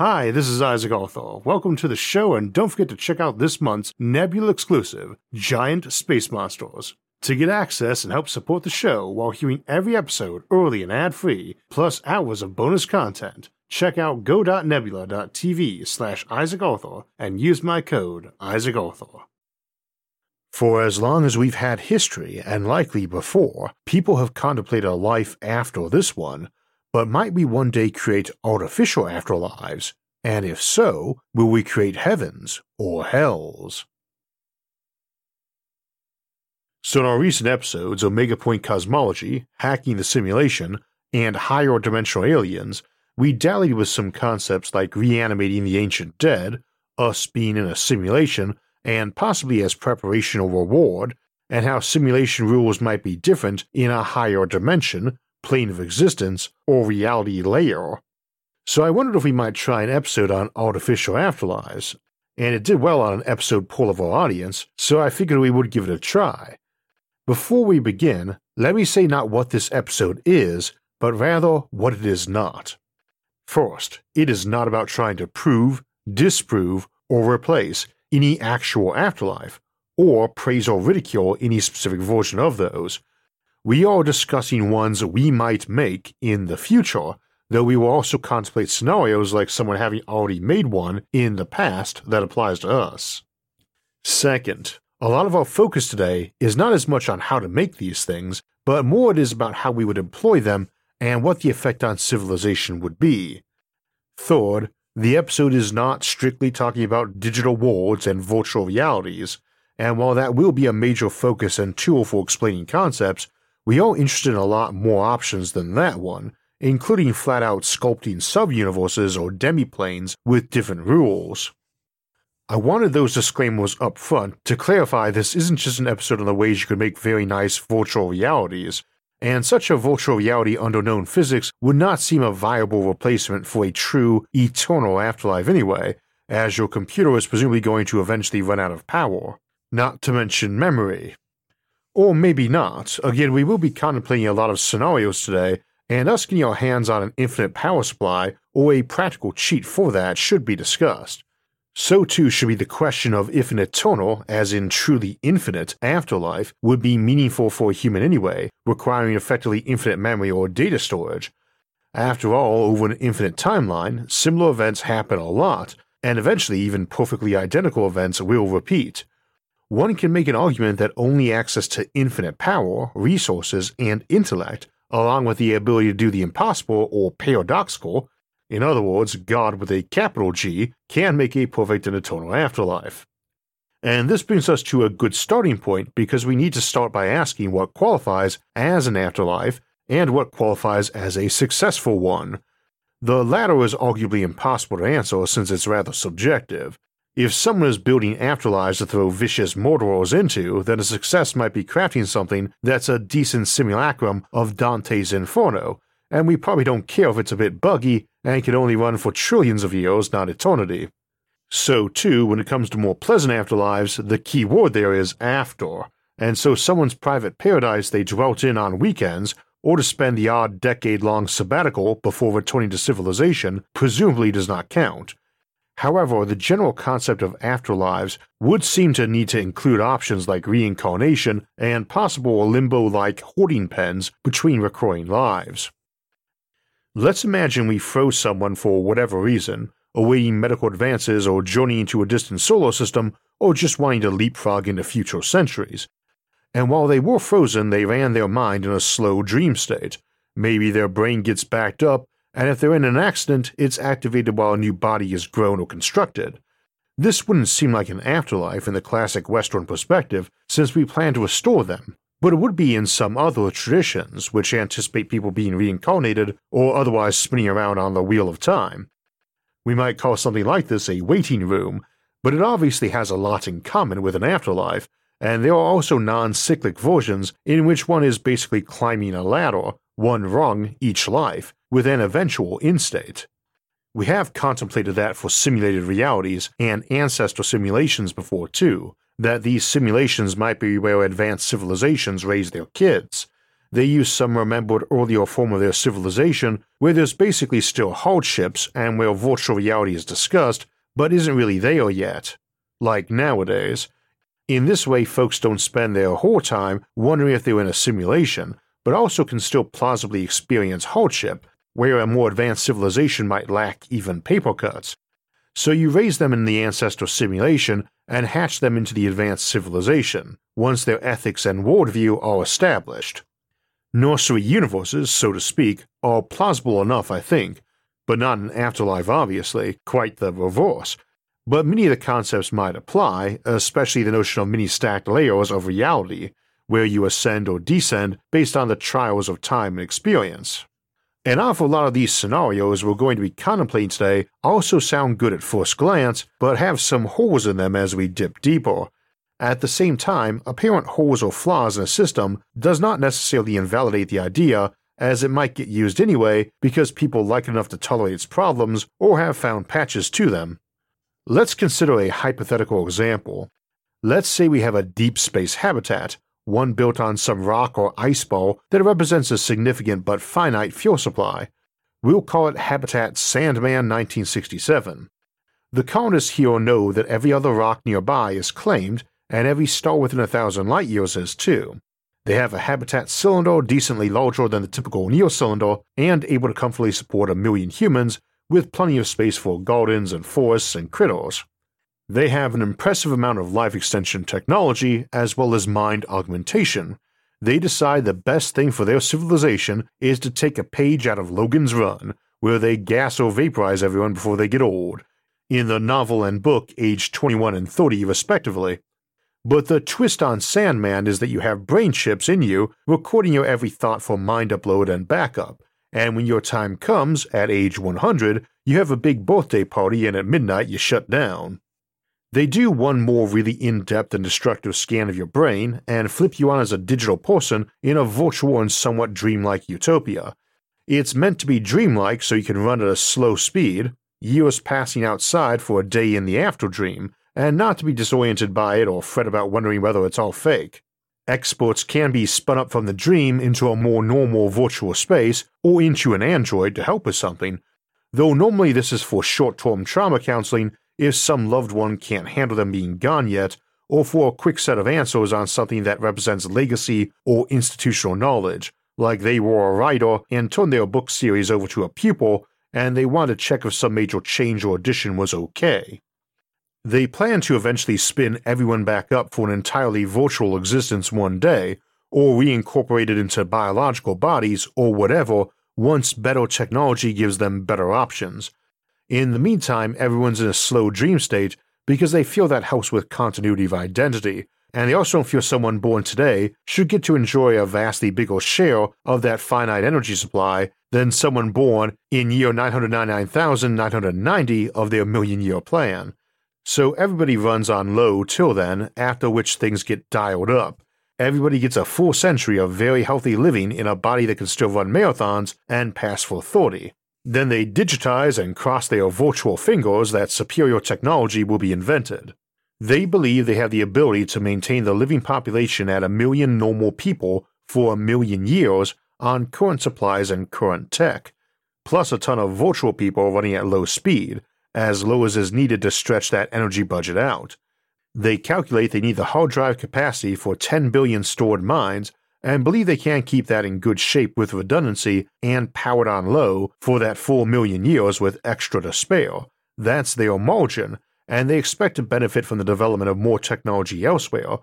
Hi, this is Isaac Arthur. Welcome to the show, and don't forget to check out this month's Nebula exclusive, Giant Space Monsters. To get access and help support the show while hearing every episode early and ad free, plus hours of bonus content, check out go.nebula.tv slash Isaac Arthur and use my code Isaac Arthur. For as long as we've had history, and likely before, people have contemplated a life after this one but might we one day create artificial afterlives? And if so, will we create heavens or hells? So, in our recent episodes, Omega Point Cosmology, Hacking the Simulation, and Higher Dimensional Aliens, we dallied with some concepts like reanimating the ancient dead, us being in a simulation, and possibly as preparation or reward, and how simulation rules might be different in a higher dimension, plane of existence, or reality layer. So I wondered if we might try an episode on artificial afterlives, and it did well on an episode poll of our audience, so I figured we would give it a try. Before we begin, let me say not what this episode is, but rather what it is not. First, it is not about trying to prove, disprove, or replace any actual afterlife, or praise or ridicule any specific version of those, we are discussing ones we might make in the future, though we will also contemplate scenarios like someone having already made one in the past that applies to us. Second, a lot of our focus today is not as much on how to make these things, but more it is about how we would employ them and what the effect on civilization would be. Third, the episode is not strictly talking about digital worlds and virtual realities, and while that will be a major focus and tool for explaining concepts, we are interested in a lot more options than that one, including flat out sculpting subuniverses or demiplanes with different rules. I wanted those disclaimers up front to clarify this isn't just an episode on the ways you can make very nice virtual realities, and such a virtual reality under known physics would not seem a viable replacement for a true, eternal afterlife anyway, as your computer is presumably going to eventually run out of power, not to mention memory. Or maybe not. Again, we will be contemplating a lot of scenarios today, and us getting our hands on an infinite power supply or a practical cheat for that should be discussed. So too should be the question of if an eternal, as in truly infinite, afterlife would be meaningful for a human anyway, requiring effectively infinite memory or data storage. After all, over an infinite timeline, similar events happen a lot, and eventually even perfectly identical events will repeat one can make an argument that only access to infinite power, resources, and intellect, along with the ability to do the impossible or paradoxical, in other words, God with a capital G, can make a perfect and eternal afterlife. And this brings us to a good starting point because we need to start by asking what qualifies as an afterlife and what qualifies as a successful one. The latter is arguably impossible to answer since it's rather subjective, if someone is building afterlives to throw vicious murderers into, then a success might be crafting something that's a decent simulacrum of Dante's Inferno, and we probably don't care if it's a bit buggy and can only run for trillions of years, not eternity. So, too, when it comes to more pleasant afterlives, the key word there is after, and so someone's private paradise they dwelt in on weekends, or to spend the odd decade long sabbatical before returning to civilization, presumably does not count However, the general concept of afterlives would seem to need to include options like reincarnation and possible limbo like hoarding pens between recurring lives. Let's imagine we froze someone for whatever reason, awaiting medical advances or journeying to a distant solar system, or just wanting to leapfrog into future centuries. And while they were frozen, they ran their mind in a slow dream state. Maybe their brain gets backed up and if they're in an accident, it's activated while a new body is grown or constructed. This wouldn't seem like an afterlife in the classic Western perspective, since we plan to restore them, but it would be in some other traditions which anticipate people being reincarnated or otherwise spinning around on the wheel of time. We might call something like this a waiting room, but it obviously has a lot in common with an afterlife, and there are also non cyclic versions in which one is basically climbing a ladder, one rung each life, with an eventual end state. We have contemplated that for simulated realities and ancestor simulations before, too, that these simulations might be where advanced civilizations raise their kids, they use some remembered earlier form of their civilization where there's basically still hardships and where virtual reality is discussed, but isn't really there yet. Like nowadays. In this way, folks don't spend their whole time wondering if they're in a simulation, but also can still plausibly experience hardship, where a more advanced civilization might lack even paper cuts. So you raise them in the ancestral simulation and hatch them into the advanced civilization, once their ethics and worldview are established. Nursery universes, so to speak, are plausible enough, I think, but not an afterlife, obviously, quite the reverse. But many of the concepts might apply, especially the notion of many stacked layers of reality, where you ascend or descend based on the trials of time and experience. An awful lot of these scenarios we're going to be contemplating today also sound good at first glance, but have some holes in them as we dip deeper, at the same time, apparent holes or flaws in a system does not necessarily invalidate the idea, as it might get used anyway because people like enough to tolerate its problems or have found patches to them. Let's consider a hypothetical example. Let's say we have a deep space habitat, one built on some rock or ice ball that represents a significant but finite fuel supply. We'll call it Habitat Sandman 1967. The colonists here know that every other rock nearby is claimed and every star within a thousand light years is too. They have a habitat cylinder decently larger than the typical O'Neill cylinder and able to comfortably support a million humans with plenty of space for gardens and forests and critters. They have an impressive amount of life extension technology as well as mind augmentation. They decide the best thing for their civilization is to take a page out of Logan's Run, where they gas or vaporize everyone before they get old, in the novel and book aged 21 and 30 respectively. But the twist on Sandman is that you have brain chips in you recording your every thought for mind upload and backup, and when your time comes, at age 100, you have a big birthday party and at midnight you shut down. They do one more really in depth and destructive scan of your brain and flip you on as a digital person in a virtual and somewhat dreamlike utopia. It's meant to be dreamlike so you can run at a slow speed, years passing outside for a day in the after dream, and not to be disoriented by it or fret about wondering whether it's all fake. Experts can be spun up from the dream into a more normal virtual space or into an android to help with something, though normally this is for short term trauma counseling if some loved one can't handle them being gone yet, or for a quick set of answers on something that represents legacy or institutional knowledge, like they were a writer and turned their book series over to a pupil and they wanted to check if some major change or addition was okay. They plan to eventually spin everyone back up for an entirely virtual existence one day, or reincorporate it into biological bodies, or whatever, once better technology gives them better options. In the meantime, everyone's in a slow dream state because they feel that helps with continuity of identity, and they also feel someone born today should get to enjoy a vastly bigger share of that finite energy supply than someone born in year 999,990 of their million year plan. So everybody runs on low till then, after which things get dialed up. Everybody gets a full century of very healthy living in a body that can still run marathons and pass for 30. Then they digitize and cross their virtual fingers that superior technology will be invented. They believe they have the ability to maintain the living population at a million normal people for a million years on current supplies and current tech, plus a ton of virtual people running at low speed, as low as is needed to stretch that energy budget out. They calculate they need the hard drive capacity for 10 billion stored minds and believe they can keep that in good shape with redundancy and powered on low for that 4 million years with extra to spare. That's their margin, and they expect to benefit from the development of more technology elsewhere.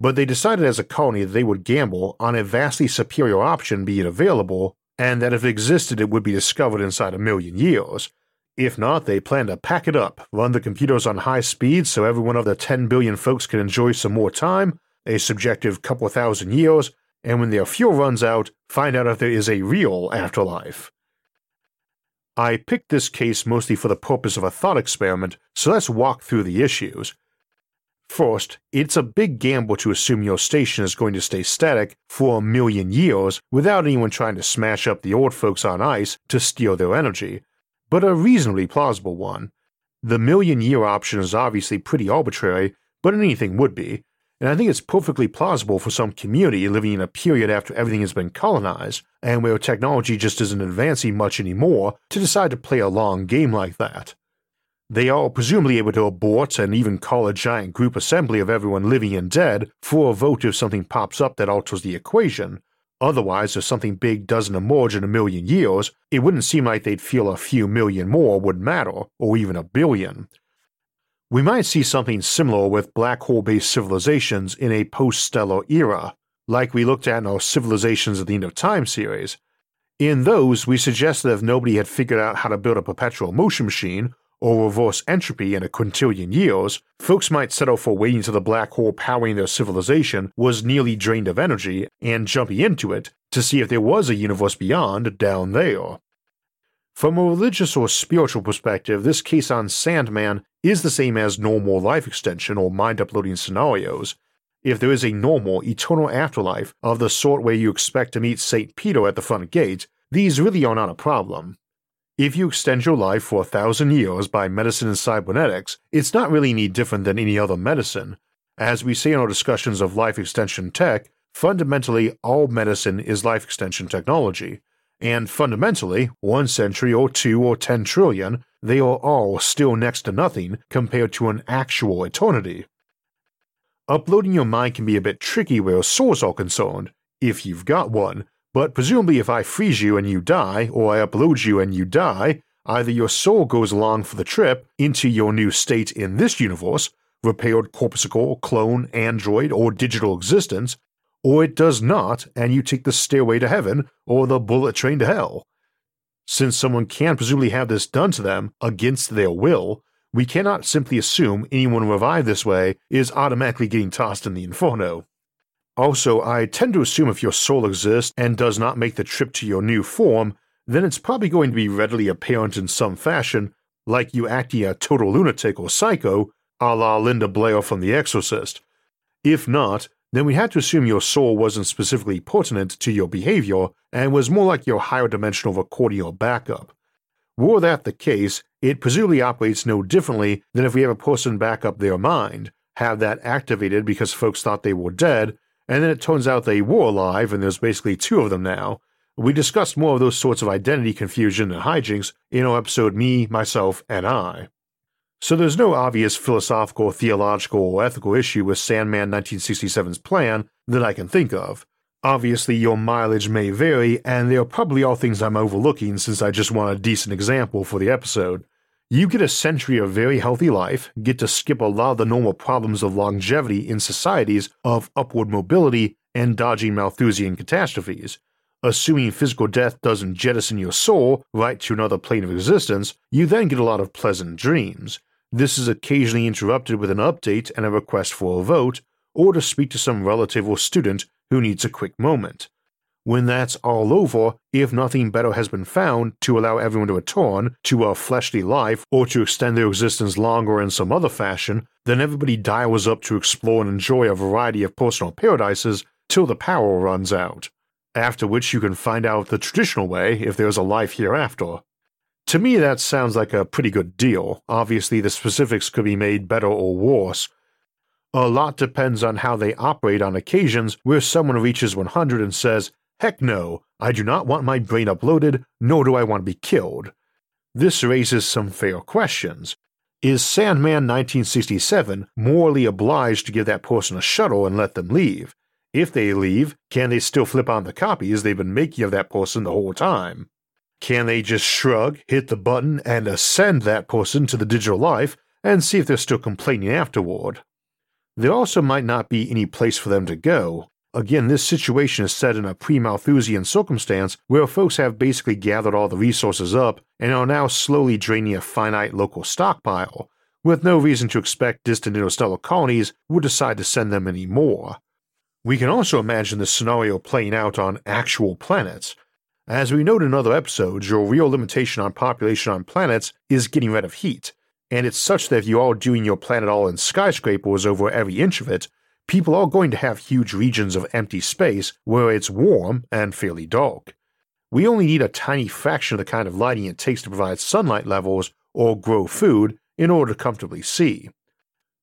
But they decided as a colony that they would gamble on a vastly superior option being available, and that if it existed, it would be discovered inside a million years. If not, they plan to pack it up, run the computers on high speed so every one of the 10 billion folks can enjoy some more time, a subjective couple thousand years, and when their fuel runs out, find out if there is a real afterlife. I picked this case mostly for the purpose of a thought experiment, so let's walk through the issues. First, it's a big gamble to assume your station is going to stay static for a million years without anyone trying to smash up the old folks on ice to steal their energy, but a reasonably plausible one. The million year option is obviously pretty arbitrary, but anything would be. And I think it's perfectly plausible for some community living in a period after everything has been colonized and where technology just isn't advancing much anymore to decide to play a long game like that. They are presumably able to abort and even call a giant group assembly of everyone living and dead for a vote if something pops up that alters the equation. Otherwise, if something big doesn't emerge in a million years, it wouldn't seem like they'd feel a few million more would matter, or even a billion. We might see something similar with black hole based civilizations in a post stellar era, like we looked at in our Civilizations at the End of Time series. In those, we suggest that if nobody had figured out how to build a perpetual motion machine or reverse entropy in a quintillion years, folks might settle for waiting till the black hole powering their civilization was nearly drained of energy and jumping into it to see if there was a universe beyond down there. From a religious or spiritual perspective, this case on Sandman is the same as normal life extension or mind uploading scenarios. If there is a normal, eternal afterlife of the sort where you expect to meet St. Peter at the front gate, these really are not a problem. If you extend your life for a thousand years by medicine and cybernetics, it's not really any different than any other medicine. As we say in our discussions of life extension tech, fundamentally all medicine is life extension technology and fundamentally, one century or two or ten trillion, they are all still next to nothing compared to an actual eternity. Uploading your mind can be a bit tricky where souls are concerned, if you've got one, but presumably if I freeze you and you die, or I upload you and you die, either your soul goes along for the trip into your new state in this universe, repaired corpuscle, clone, android, or digital existence, or it does not, and you take the stairway to heaven or the bullet train to hell. Since someone can presumably have this done to them against their will, we cannot simply assume anyone revived this way is automatically getting tossed in the inferno. Also, I tend to assume if your soul exists and does not make the trip to your new form, then it's probably going to be readily apparent in some fashion, like you acting a total lunatic or psycho, a la Linda Blair from The Exorcist. If not, then we had to assume your soul wasn't specifically pertinent to your behavior and was more like your higher dimensional recording or backup. Were that the case, it presumably operates no differently than if we have a person back up their mind, have that activated because folks thought they were dead, and then it turns out they were alive and there's basically two of them now. We discussed more of those sorts of identity confusion and hijinks in our episode Me, Myself, and I. So there's no obvious philosophical, theological, or ethical issue with Sandman 1967's plan that I can think of. Obviously, your mileage may vary, and there are probably all things I'm overlooking since I just want a decent example for the episode. You get a century of very healthy life, get to skip a lot of the normal problems of longevity in societies of upward mobility and dodging Malthusian catastrophes. Assuming physical death doesn't jettison your soul right to another plane of existence, you then get a lot of pleasant dreams. This is occasionally interrupted with an update and a request for a vote, or to speak to some relative or student who needs a quick moment. When that's all over, if nothing better has been found to allow everyone to return to a fleshly life or to extend their existence longer in some other fashion, then everybody dials up to explore and enjoy a variety of personal paradises till the power runs out. After which you can find out the traditional way if there's a life hereafter. To me, that sounds like a pretty good deal. Obviously, the specifics could be made better or worse. A lot depends on how they operate on occasions where someone reaches 100 and says, Heck no, I do not want my brain uploaded, nor do I want to be killed. This raises some fair questions. Is Sandman 1967 morally obliged to give that person a shuttle and let them leave? If they leave, can they still flip on the copies they've been making of that person the whole time? Can they just shrug, hit the button, and ascend that person to the digital life and see if they're still complaining afterward? There also might not be any place for them to go. Again, this situation is set in a pre Malthusian circumstance where folks have basically gathered all the resources up and are now slowly draining a finite local stockpile, with no reason to expect distant interstellar colonies would decide to send them any more. We can also imagine this scenario playing out on actual planets, as we noted in other episodes, your real limitation on population on planets is getting rid of heat, and it's such that if you are doing your planet all in skyscrapers over every inch of it, people are going to have huge regions of empty space where it's warm and fairly dark. We only need a tiny fraction of the kind of lighting it takes to provide sunlight levels or grow food in order to comfortably see.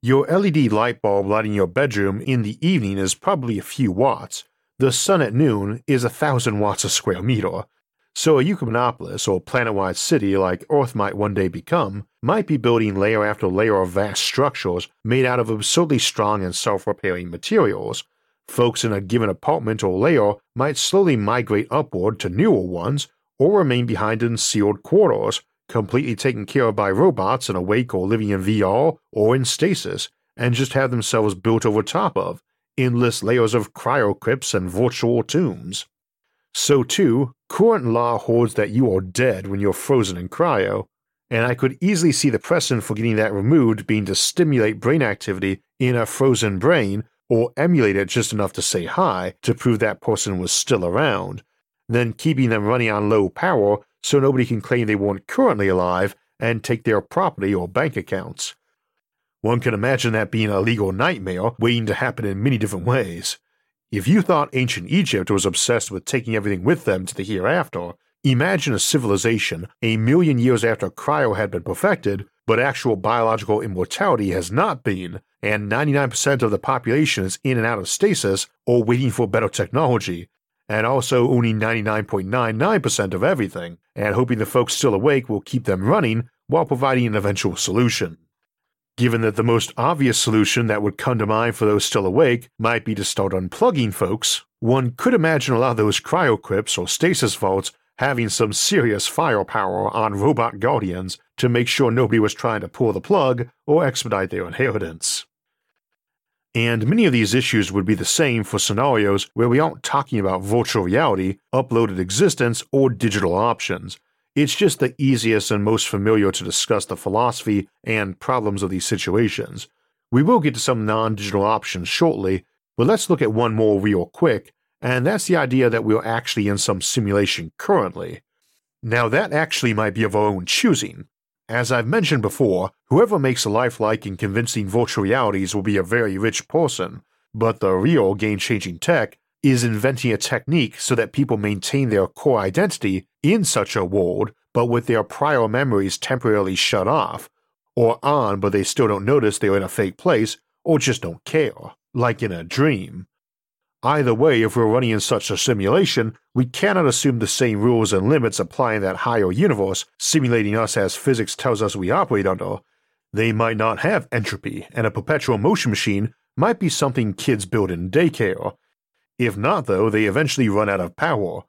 Your LED light bulb lighting your bedroom in the evening is probably a few watts. The sun at noon is a thousand watts a square meter. So a Ecumenopolis or planet-wide city like Earth might one day become might be building layer after layer of vast structures made out of absurdly strong and self-repairing materials. Folks in a given apartment or layer might slowly migrate upward to newer ones or remain behind in sealed quarters, completely taken care of by robots and awake or living in VR or in stasis, and just have themselves built over top of endless layers of cryocrypts and virtual tombs. So, too, current law holds that you are dead when you're frozen in cryo, and I could easily see the precedent for getting that removed being to stimulate brain activity in a frozen brain or emulate it just enough to say hi to prove that person was still around, then keeping them running on low power so nobody can claim they weren't currently alive and take their property or bank accounts. One can imagine that being a legal nightmare waiting to happen in many different ways. If you thought ancient Egypt was obsessed with taking everything with them to the hereafter, imagine a civilization a million years after cryo had been perfected, but actual biological immortality has not been, and 99% of the population is in and out of stasis or waiting for better technology, and also owning 99.99% of everything, and hoping the folks still awake will keep them running while providing an eventual solution. Given that the most obvious solution that would come to mind for those still awake might be to start unplugging folks, one could imagine a lot of those cryocrypts or stasis vaults having some serious firepower on robot guardians to make sure nobody was trying to pull the plug or expedite their inheritance. And many of these issues would be the same for scenarios where we aren't talking about virtual reality, uploaded existence, or digital options. It's just the easiest and most familiar to discuss the philosophy and problems of these situations. We will get to some non digital options shortly, but let's look at one more real quick, and that's the idea that we're actually in some simulation currently. Now, that actually might be of our own choosing. As I've mentioned before, whoever makes a lifelike and convincing virtual realities will be a very rich person, but the real game changing tech is inventing a technique so that people maintain their core identity in such a world, but with their prior memories temporarily shut off, or on but they still don't notice they're in a fake place, or just don't care, like in a dream. Either way, if we're running in such a simulation, we cannot assume the same rules and limits apply in that higher universe, simulating us as physics tells us we operate under. They might not have entropy, and a perpetual motion machine might be something kids build in daycare. If not, though, they eventually run out of power.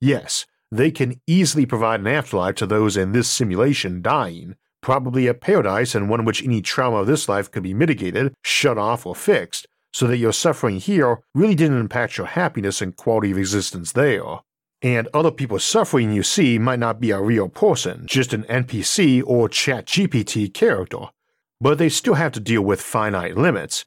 Yes, they can easily provide an afterlife to those in this simulation dying, probably a paradise and one in which any trauma of this life could be mitigated, shut off, or fixed, so that your suffering here really didn't impact your happiness and quality of existence there. And other people's suffering you see might not be a real person, just an NPC or ChatGPT character. But they still have to deal with finite limits.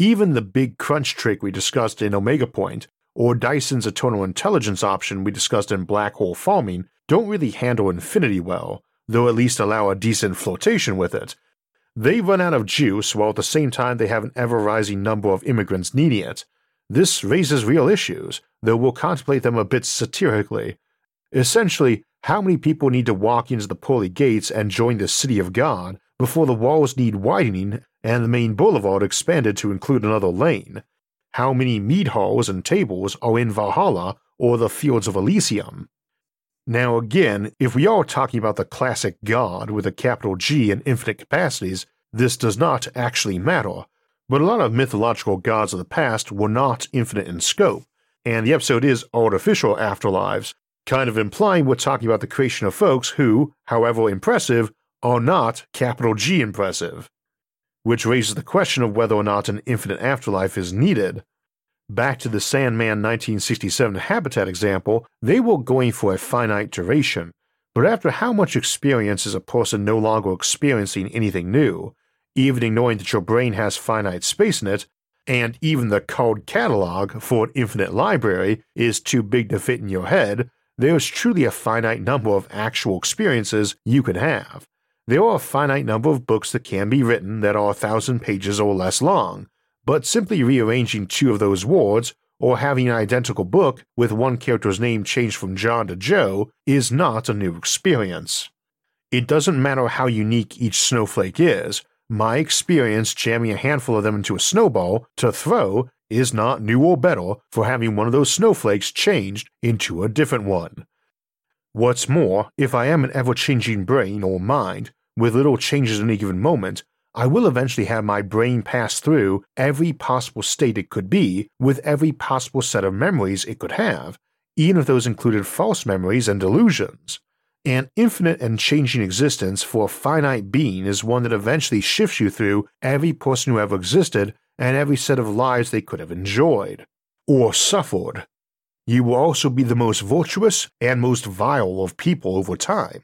Even the big crunch trick we discussed in Omega Point, or Dyson's eternal intelligence option we discussed in black hole farming, don't really handle infinity well, though at least allow a decent flotation with it, they run out of juice while at the same time they have an ever rising number of immigrants needing it. This raises real issues, though we'll contemplate them a bit satirically. Essentially, how many people need to walk into the pearly gates and join the city of God before the walls need widening and the main boulevard expanded to include another lane? How many mead halls and tables are in Valhalla or the fields of Elysium? Now, again, if we are talking about the classic God with a capital G and infinite capacities, this does not actually matter. But a lot of mythological gods of the past were not infinite in scope, and the episode is artificial afterlives, kind of implying we're talking about the creation of folks who, however impressive, are not capital G impressive. Which raises the question of whether or not an infinite afterlife is needed. Back to the Sandman 1967 habitat example, they were going for a finite duration, but after how much experience is a person no longer experiencing anything new, even ignoring that your brain has finite space in it, and even the card catalog for an infinite library is too big to fit in your head, there is truly a finite number of actual experiences you can have. There are a finite number of books that can be written that are a thousand pages or less long, but simply rearranging two of those words or having an identical book with one character's name changed from John to Joe is not a new experience. It doesn't matter how unique each snowflake is, my experience jamming a handful of them into a snowball to throw is not new or better for having one of those snowflakes changed into a different one. What's more, if I am an ever changing brain or mind, with little changes at any given moment, I will eventually have my brain pass through every possible state it could be with every possible set of memories it could have, even if those included false memories and delusions. An infinite and changing existence for a finite being is one that eventually shifts you through every person who ever existed and every set of lives they could have enjoyed or suffered. You will also be the most virtuous and most vile of people over time.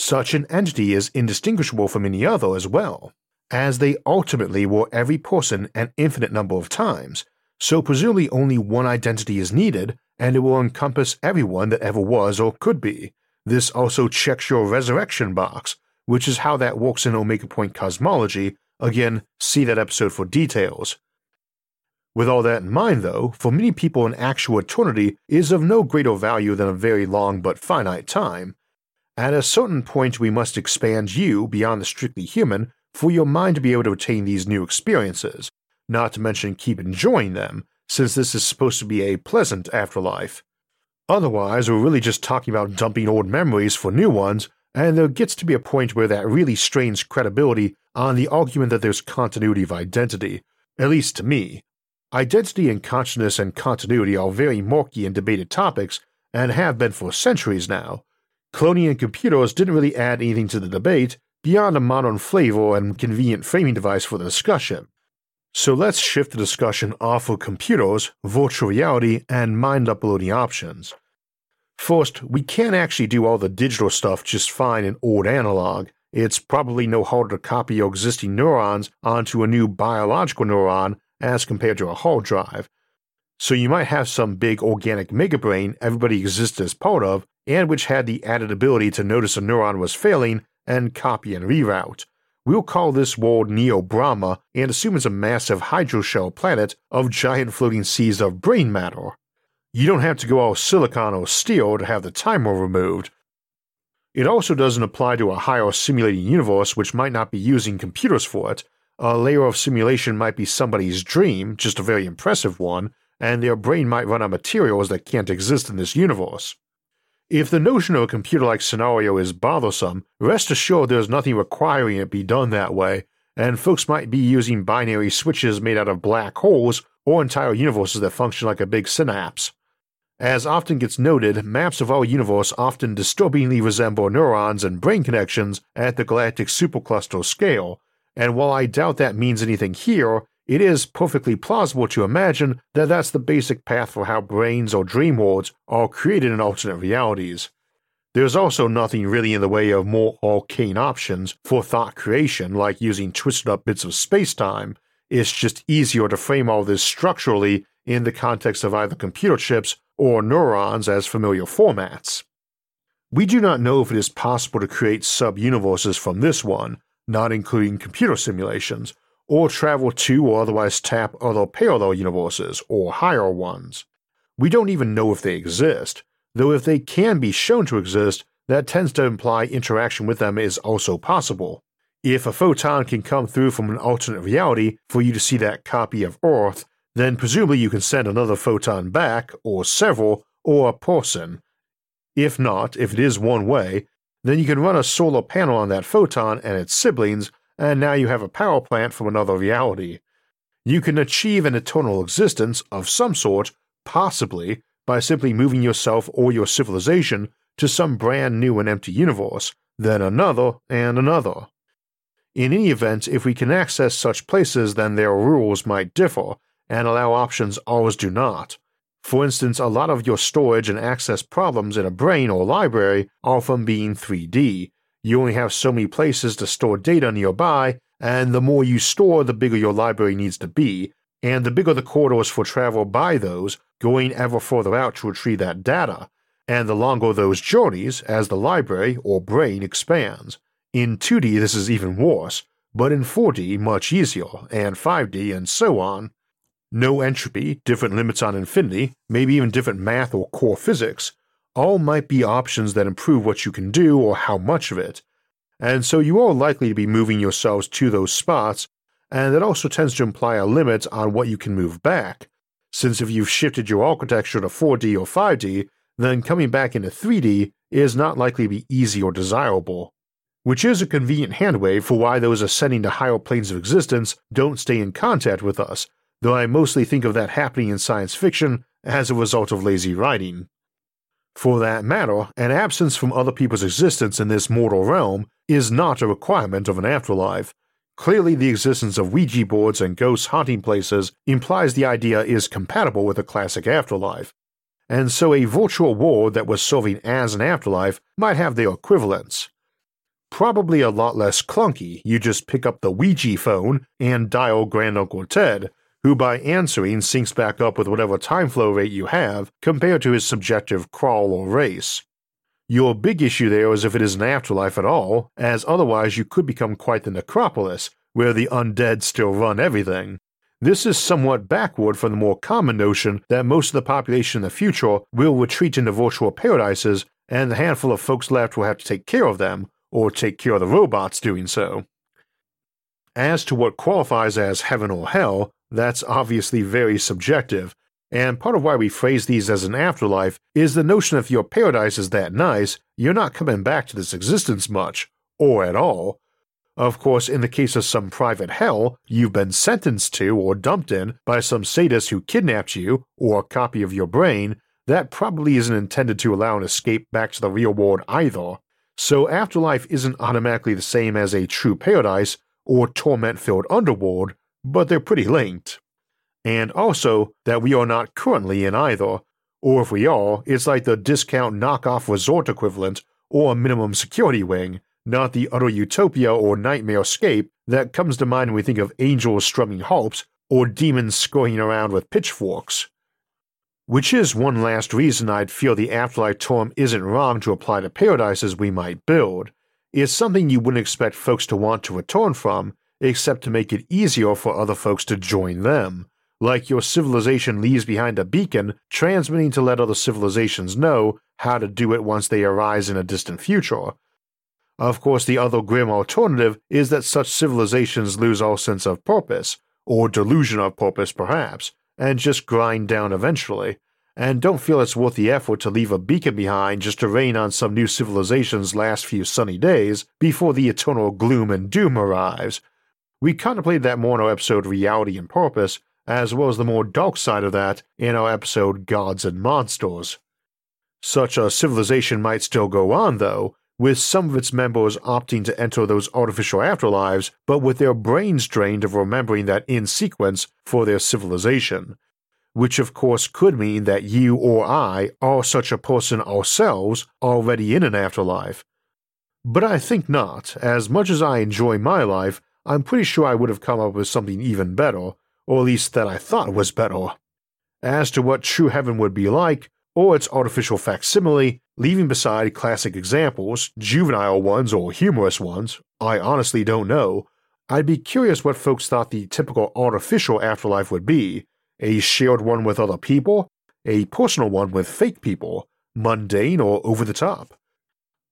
Such an entity is indistinguishable from any other as well, as they ultimately were every person an infinite number of times, so presumably only one identity is needed, and it will encompass everyone that ever was or could be, this also checks your resurrection box, which is how that works in Omega Point cosmology. Again, see that episode for details. With all that in mind, though, for many people, an actual eternity is of no greater value than a very long but finite time. At a certain point, we must expand you beyond the strictly human for your mind to be able to attain these new experiences, not to mention keep enjoying them, since this is supposed to be a pleasant afterlife. Otherwise, we're really just talking about dumping old memories for new ones, and there gets to be a point where that really strains credibility on the argument that there's continuity of identity, at least to me. Identity and consciousness and continuity are very murky and debated topics, and have been for centuries now. Cloning and computers didn't really add anything to the debate beyond a modern flavor and convenient framing device for the discussion. So let's shift the discussion off of computers, virtual reality, and mind uploading options. First, we can't actually do all the digital stuff just fine in old analog. It's probably no harder to copy your existing neurons onto a new biological neuron as compared to a hard drive. So you might have some big organic megabrain everybody exists as part of, and which had the added ability to notice a neuron was failing and copy and reroute. We'll call this world Neo Brahma and assume it's a massive hydroshell planet of giant floating seas of brain matter. You don't have to go all silicon or steel to have the timer removed. It also doesn't apply to a higher simulating universe which might not be using computers for it. A layer of simulation might be somebody's dream, just a very impressive one, and their brain might run on materials that can't exist in this universe. If the notion of a computer like scenario is bothersome, rest assured there's nothing requiring it be done that way, and folks might be using binary switches made out of black holes or entire universes that function like a big synapse. As often gets noted, maps of our universe often disturbingly resemble neurons and brain connections at the galactic supercluster scale, and while I doubt that means anything here, it is perfectly plausible to imagine that that's the basic path for how brains or dream worlds are created in alternate realities. There's also nothing really in the way of more arcane options for thought creation, like using twisted up bits of space time. It's just easier to frame all this structurally in the context of either computer chips or neurons as familiar formats. We do not know if it is possible to create sub universes from this one, not including computer simulations, or travel to or otherwise tap other parallel universes or higher ones. We don't even know if they exist, though if they can be shown to exist, that tends to imply interaction with them is also possible. If a photon can come through from an alternate reality for you to see that copy of Earth, then presumably you can send another photon back, or several, or a person. If not, if it is one way, then you can run a solar panel on that photon and its siblings and now you have a power plant from another reality. You can achieve an eternal existence of some sort, possibly, by simply moving yourself or your civilization to some brand new and empty universe, then another and another. In any event, if we can access such places, then their rules might differ, and allow options ours do not. For instance, a lot of your storage and access problems in a brain or library are from being 3D, you only have so many places to store data nearby, and the more you store, the bigger your library needs to be, and the bigger the corridors for travel by those, going ever further out to retrieve that data, and the longer those journeys as the library or brain expands. In 2D, this is even worse, but in 4D, much easier, and 5D, and so on. No entropy, different limits on infinity, maybe even different math or core physics, all might be options that improve what you can do or how much of it. and so you are likely to be moving yourselves to those spots, and that also tends to imply a limit on what you can move back, since if you've shifted your architecture to 4D or 5D, then coming back into 3D is not likely to be easy or desirable. Which is a convenient handwave for why those ascending to higher planes of existence don't stay in contact with us, though I mostly think of that happening in science fiction as a result of lazy writing. For that matter, an absence from other people's existence in this mortal realm is not a requirement of an afterlife. Clearly, the existence of Ouija boards and ghost haunting places implies the idea is compatible with a classic afterlife, and so a virtual world that was serving as an afterlife might have their equivalents. Probably a lot less clunky, you just pick up the Ouija phone and dial Grand Uncle Ted, who by answering syncs back up with whatever time flow rate you have compared to his subjective crawl or race. Your big issue there is if it is an afterlife at all, as otherwise you could become quite the necropolis, where the undead still run everything. This is somewhat backward from the more common notion that most of the population in the future will retreat into virtual paradises, and the handful of folks left will have to take care of them, or take care of the robots doing so. As to what qualifies as heaven or hell, that's obviously very subjective, and part of why we phrase these as an afterlife is the notion if your paradise is that nice, you're not coming back to this existence much, or at all. Of course, in the case of some private hell you've been sentenced to or dumped in by some sadist who kidnapped you, or a copy of your brain, that probably isn't intended to allow an escape back to the real world either. So, afterlife isn't automatically the same as a true paradise or torment filled underworld, but they're pretty linked and also that we are not currently in either, or if we are, it's like the discount knockoff resort equivalent or minimum security wing, not the utter utopia or nightmare escape that comes to mind when we think of angels strumming harps or demons scurrying around with pitchforks. Which is one last reason I'd feel the afterlife term isn't wrong to apply to paradises we might build. It's something you wouldn't expect folks to want to return from, except to make it easier for other folks to join them like your civilization leaves behind a beacon transmitting to let other civilizations know how to do it once they arise in a distant future. Of course, the other grim alternative is that such civilizations lose all sense of purpose, or delusion of purpose perhaps, and just grind down eventually, and don't feel it's worth the effort to leave a beacon behind just to rain on some new civilization's last few sunny days before the eternal gloom and doom arrives. We contemplated that more in our episode Reality and Purpose, as well as the more dark side of that in our episode Gods and Monsters. Such a civilization might still go on, though, with some of its members opting to enter those artificial afterlives, but with their brains drained of remembering that in sequence for their civilization. Which, of course, could mean that you or I are such a person ourselves already in an afterlife. But I think not. As much as I enjoy my life, I'm pretty sure I would have come up with something even better, or at least that I thought was better. As to what true heaven would be like, or its artificial facsimile, leaving beside classic examples, juvenile ones or humorous ones, I honestly don't know. I'd be curious what folks thought the typical artificial afterlife would be a shared one with other people, a personal one with fake people, mundane or over the top.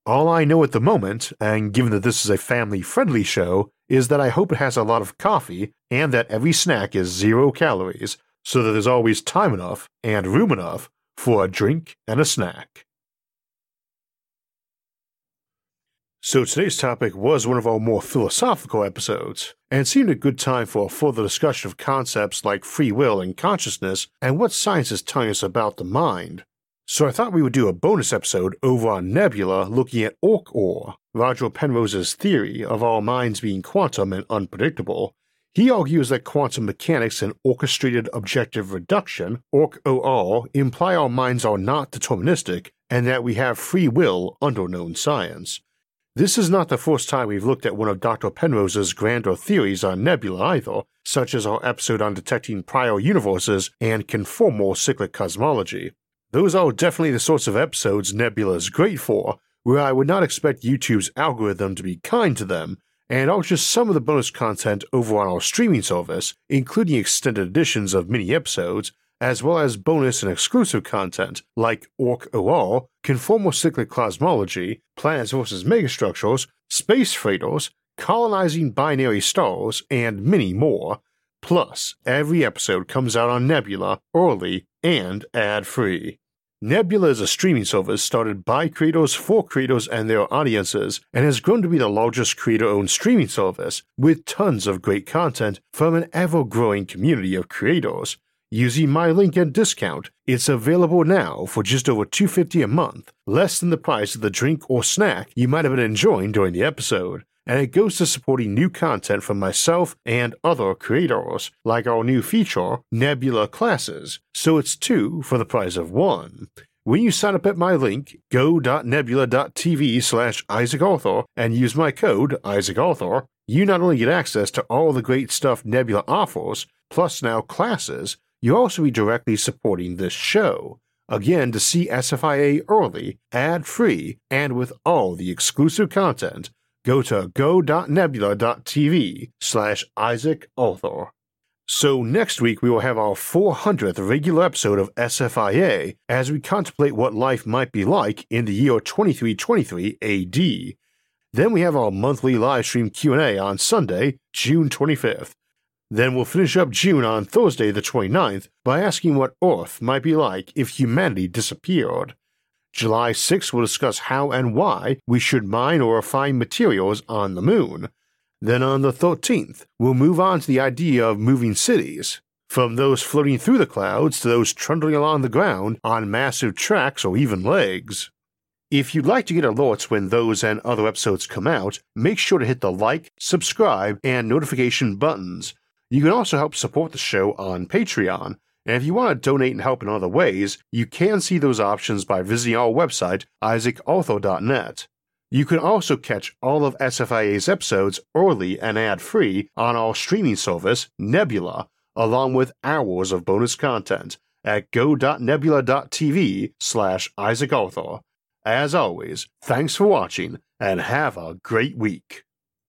All I know at the moment, and given that this is a family friendly show, is that I hope it has a lot of coffee and that every snack is zero calories so that there's always time enough and room enough for a drink and a snack. So today's topic was one of our more philosophical episodes, and seemed a good time for a further discussion of concepts like free will and consciousness and what science is telling us about the mind. So I thought we would do a bonus episode over on Nebula looking at Orch OR, Roger Penrose's theory of our minds being quantum and unpredictable. He argues that quantum mechanics and orchestrated objective reduction, OR, imply our minds are not deterministic and that we have free will under known science. This is not the first time we've looked at one of Dr. Penrose's grander theories on nebula either, such as our episode on detecting prior universes and conformal cyclic cosmology. Those are definitely the sorts of episodes Nebula is great for, where I would not expect YouTube's algorithm to be kind to them, and I'll just some of the bonus content over on our streaming service, including extended editions of mini episodes, as well as bonus and exclusive content like Orch OR, Conformal Cyclic Cosmology, Planets vs. Megastructures, space freighters, colonizing binary stars, and many more. Plus, every episode comes out on Nebula early and ad free. Nebula is a streaming service started by creators for creators and their audiences, and has grown to be the largest creator owned streaming service, with tons of great content from an ever growing community of creators. Using my link and discount, it's available now for just over 250 a month, less than the price of the drink or snack you might have been enjoying during the episode and it goes to supporting new content from myself and other creators, like our new feature, Nebula Classes, so it's two for the price of one. When you sign up at my link, go.nebula.tv slash Isaac Arthur and use my code Isaac Arthur, you not only get access to all the great stuff Nebula offers, plus now classes, you also be directly supporting this show. Again, to see SFIA early, ad free, and with all the exclusive content, go to go.nebula.tv slash Isaac Arthur. So next week we will have our 400th regular episode of SFIA as we contemplate what life might be like in the year 2323 AD. Then we have our monthly live stream Q&A on Sunday, June 25th. Then we'll finish up June on Thursday the 29th by asking what Earth might be like if humanity disappeared. July 6th will discuss how and why we should mine or refine materials on the moon. Then on the 13th, we'll move on to the idea of moving cities, from those floating through the clouds to those trundling along the ground on massive tracks or even legs. If you'd like to get alerts when those and other episodes come out, make sure to hit the like, subscribe, and notification buttons. You can also help support the show on Patreon and if you want to donate and help in other ways, you can see those options by visiting our website, isaacarthur.net. You can also catch all of SFIA's episodes early and ad free on our streaming service, Nebula, along with hours of bonus content at go.nebula.tv slash isaacarthur. As always, thanks for watching and have a great week.